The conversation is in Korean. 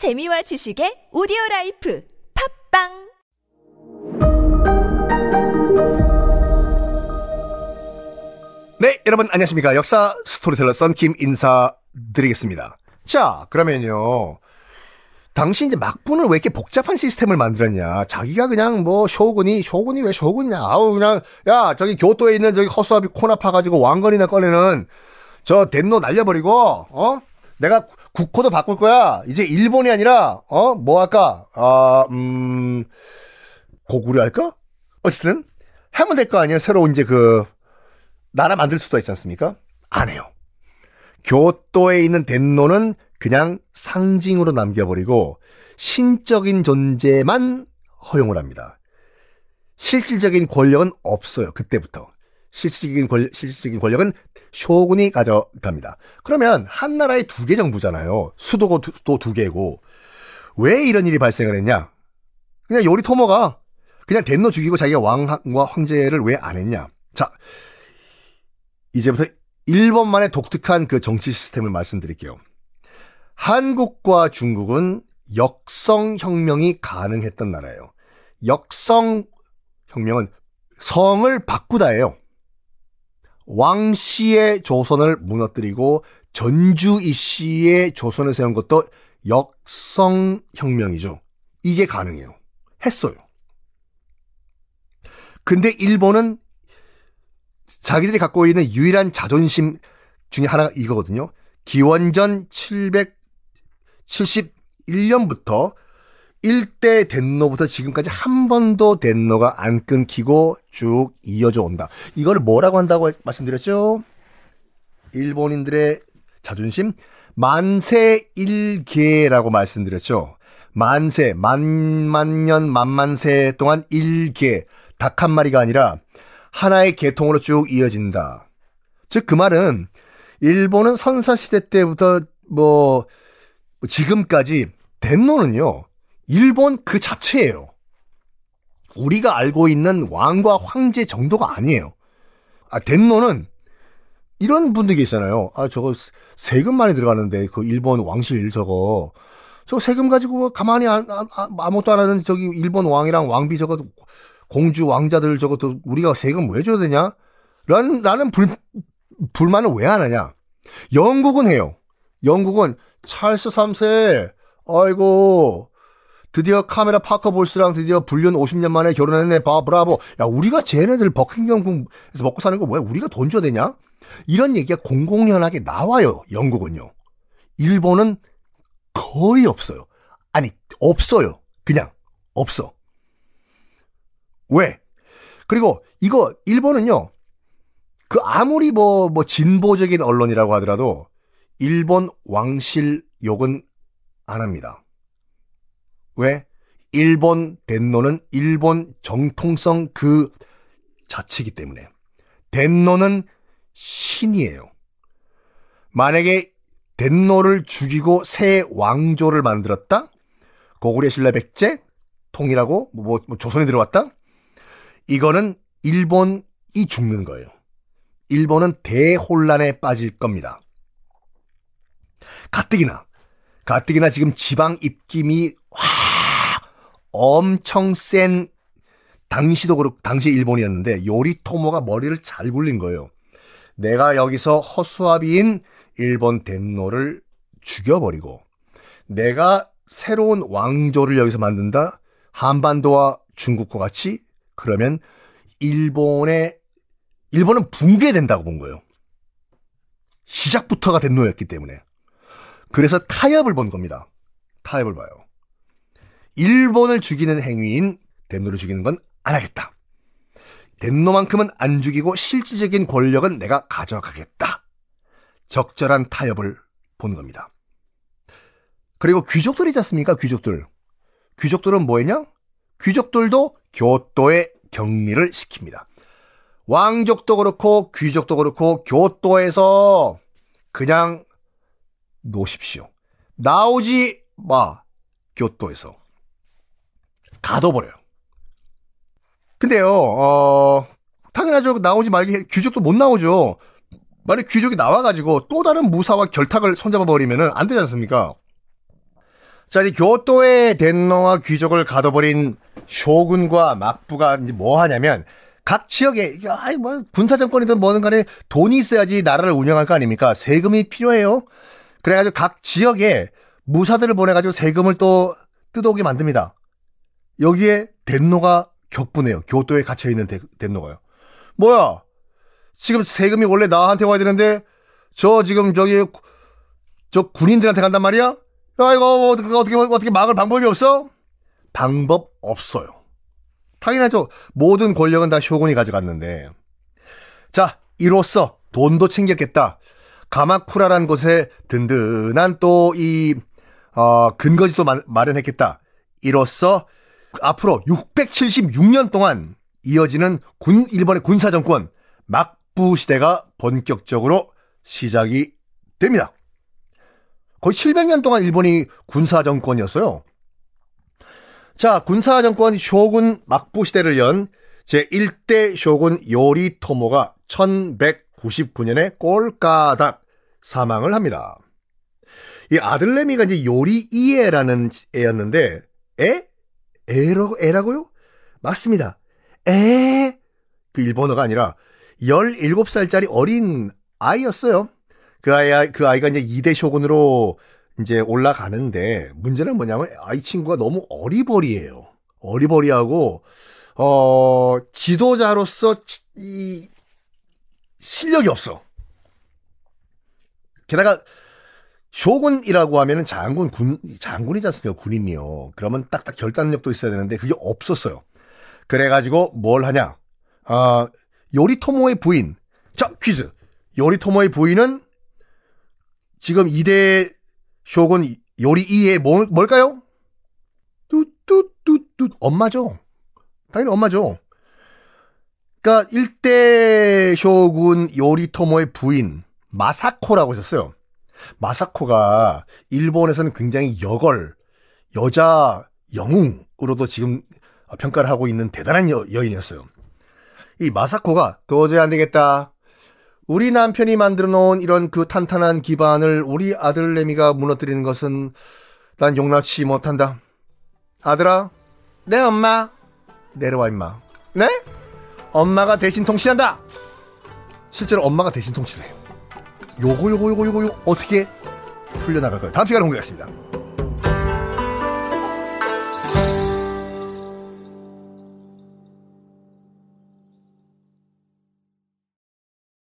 재미와 지식의 오디오 라이프 팟빵 네, 여러분 안녕하십니까. 역사 스토리텔러 썬킴 인사드리겠습니다. 자, 그러면요. 당시 이제 막부는 왜 이렇게 복잡한 시스템을 만들었냐. 자기가 그냥 뭐 쇼군이, 쇼군이 왜 쇼군이냐. 아우, 그냥, 야, 저기 교토에 있는 저기 허수아비 코나 파가지고 왕건이나 꺼내는 저 덴노 날려버리고, 어? 내가 국호도 바꿀 거야. 이제 일본이 아니라, 어? 뭐 할까? 아, 음, 고구려 할까? 어쨌든, 하면 될 거 아니에요. 새로 이제 그, 나라 만들 수도 있지 않습니까? 안 해요. 교토에 있는 덴노는 그냥 상징으로 남겨버리고 신적인 존재만 허용을 합니다. 실질적인 권력은 없어요. 그때부터. 실질적인 권, 실질적인 권력은 쇼군이 가져갑니다. 그러면 한 나라의 두개 정부잖아요. 수도고 또 두 개고. 왜 이런 일이 발생을 했냐? 그냥 요리토모가 그냥 덴노 죽이고 자기가 왕과 황제를 왜 안 했냐? 자, 이제부터 일본만의 독특한 그 정치 시스템을 말씀드릴게요. 한국과 중국은 역성 혁명이 가능했던 나라예요. 역성 혁명은 성을 바꾸다예요. 왕씨의 조선을 무너뜨리고 전주 이 씨의 조선을 세운 것도 역성혁명이죠. 이게 가능해요. 했어요. 근데 일본은 자기들이 갖고 있는 유일한 자존심 중에 하나가 이거거든요. 기원전 771년부터 1대 덴노부터 지금까지 한 번도 덴노가 안 끊기고 쭉 이어져 온다. 이걸 뭐라고 한다고 말씀드렸죠? 일본인들의 자존심? 만세 일계라고 말씀드렸죠. 만세, 만만년, 만만세 동안 일계, 닭 한 마리가 아니라 하나의 계통으로 쭉 이어진다. 즉, 그 말은 일본은 선사 시대 때부터 뭐, 지금까지 덴노는요, 일본 그 자체예요. 우리가 알고 있는 왕과 황제 정도가 아니에요. 아, 덴노는 이런 분들이 계시잖아요. 아, 저거 세금 많이 들어가는데 그 일본 왕실 저거 저 세금 가지고 가만히 안, 안, 아무것도 안 하는 저기 일본 왕이랑 왕비 저거 공주 왕자들 저것도 우리가 세금 왜 줘야 되냐? 라는 나는 불 불만을 왜 안 하냐? 영국은 해요. 영국은 찰스 3세 아이고 드디어 카메라 파커 볼스랑 드디어 불륜 50년 만에 결혼했네. 바 브라보. 야, 우리가 쟤네들 버킹엄궁에서 먹고 사는 거왜 우리가 돈 줘야 되냐? 이런 얘기가 공공연하게 나와요. 영국은요. 일본은 거의 없어요. 아니, 없어요. 그냥 없어. 왜? 그리고 이거 일본은요. 그 아무리 뭐뭐 진보적인 언론이라고 하더라도 일본 왕실 욕은 안 합니다. 왜? 일본 덴노는 일본 정통성 그 자체이기 때문에. 덴노는 신이에요. 만약에 덴노를 죽이고 새 왕조를 만들었다? 고구려 신라 백제? 통일하고 뭐, 뭐 조선이 들어왔다? 이거는 일본이 죽는 거예요. 일본은 대혼란에 빠질 겁니다. 가뜩이나, 가뜩이나 지금 지방 입김이 와, 엄청 센 당시도 그렇고 당시 일본이었는데 요리토모가 머리를 잘 굴린 거예요. 내가 여기서 허수아비인 일본 덴노를 죽여버리고 내가 새로운 왕조를 여기서 만든다. 한반도와 중국과 같이 그러면 일본의 일본은 붕괴된다고 본 거예요. 시작부터가 덴노였기 때문에. 그래서 타협을 본 겁니다. 타협을 봐요. 일본을 죽이는 행위인 덴노를 죽이는 건 안 하겠다. 덴노만큼은 안 죽이고 실질적인 권력은 내가 가져가겠다. 적절한 타협을 본 겁니다. 그리고 귀족들이지 않습니까? 귀족들. 귀족들은 뭐 했냐? 귀족들도 교토에 격리를 시킵니다. 왕족도 그렇고 귀족도 그렇고 교토에서 그냥 놓으십시오. 나오지 마. 교토에서. 가둬버려요. 근데요, 어, 당연하죠. 나오지 말게 귀족도 못 나오죠. 만약 귀족이 나와가지고 또 다른 무사와 결탁을 손잡아 버리면은 안 되지 않습니까? 자, 이 교토의 덴노와 귀족을 가둬버린 쇼군과 막부가 이제 뭐 하냐면 각 지역에 야, 뭐 군사 정권이든 뭐든 간에 돈이 있어야지 나라를 운영할 거 아닙니까? 세금이 필요해요. 그래가지고 각 지역에 무사들을 보내가지고 세금을 또 뜯어오게 만듭니다. 여기에 덴노가 격분해요. 교토에 갇혀 있는 덴노가요. 뭐야? 지금 세금이 원래 나한테 와야 되는데 저 지금 저기 저 군인들한테 간단 말이야? 야 이거 어떻게 어떻게 어떻게 막을 방법이 없어? 방법 없어요. 당연하죠. 모든 권력은 다 쇼군이 가져갔는데. 자, 이로써 돈도 챙겼겠다. 가마쿠라란 곳에 든든한 또이 어, 근거지도 마련했겠다. 이로써 앞으로 676년 동안 이어지는 군 일본의 군사 정권 막부 시대가 본격적으로 시작이 됩니다. 거의 700년 동안 일본이 군사 정권이었어요. 자, 군사 정권 쇼군 막부 시대를 연 제1대 쇼군 요리토모가 1199년에 꼴까닥 사망을 합니다. 이 아들내미가 이제 요리 이에라는 애였는데, 에? 에라고, 에라고요? 맞습니다. 에? 그 일본어가 아니라 17살짜리 어린 아이였어요. 그 아이, 그 아이가 이제 2대 쇼군으로 이제 올라가는데 문제는 뭐냐면 아이 친구가 너무 어리버리해요. 어리버리하고 어 지도자로서 이 실력이 없어. 게다가 쇼군이라고 하면은 장군 군 장군이지 않습니까? 군인이요. 그러면 딱딱 결단력도 있어야 되는데 그게 없었어요. 그래가지고 뭘 하냐? 아 요리토모의 부인. 자 퀴즈. 요리토모의 부인은 지금 2대 쇼군 요리 2의 뭐, 뭘까요? 뚜뚜뚜뚜 엄마죠. 당연히 엄마죠. 그러니까 1대 쇼군 요리토모의 부인 마사코라고 있었어요. 마사코가 일본에서는 굉장히 여걸 여자 영웅으로도 지금 평가를 하고 있는 대단한 여, 여인이었어요. 이 마사코가 도저히 안 되겠다. 우리 남편이 만들어 놓은 이런 그 탄탄한 기반을 우리 아들 내미가 무너뜨리는 것은 난 용납치 못한다. 아들아, 내 엄마, 내려와 임마. 네? 엄마가 대신 통치한다. 실제로 엄마가 대신 통치를 해요. 요거 요거 요거 요거 요거 어떻게 풀려나갈까요? 다음 시간에 공개하겠습니다.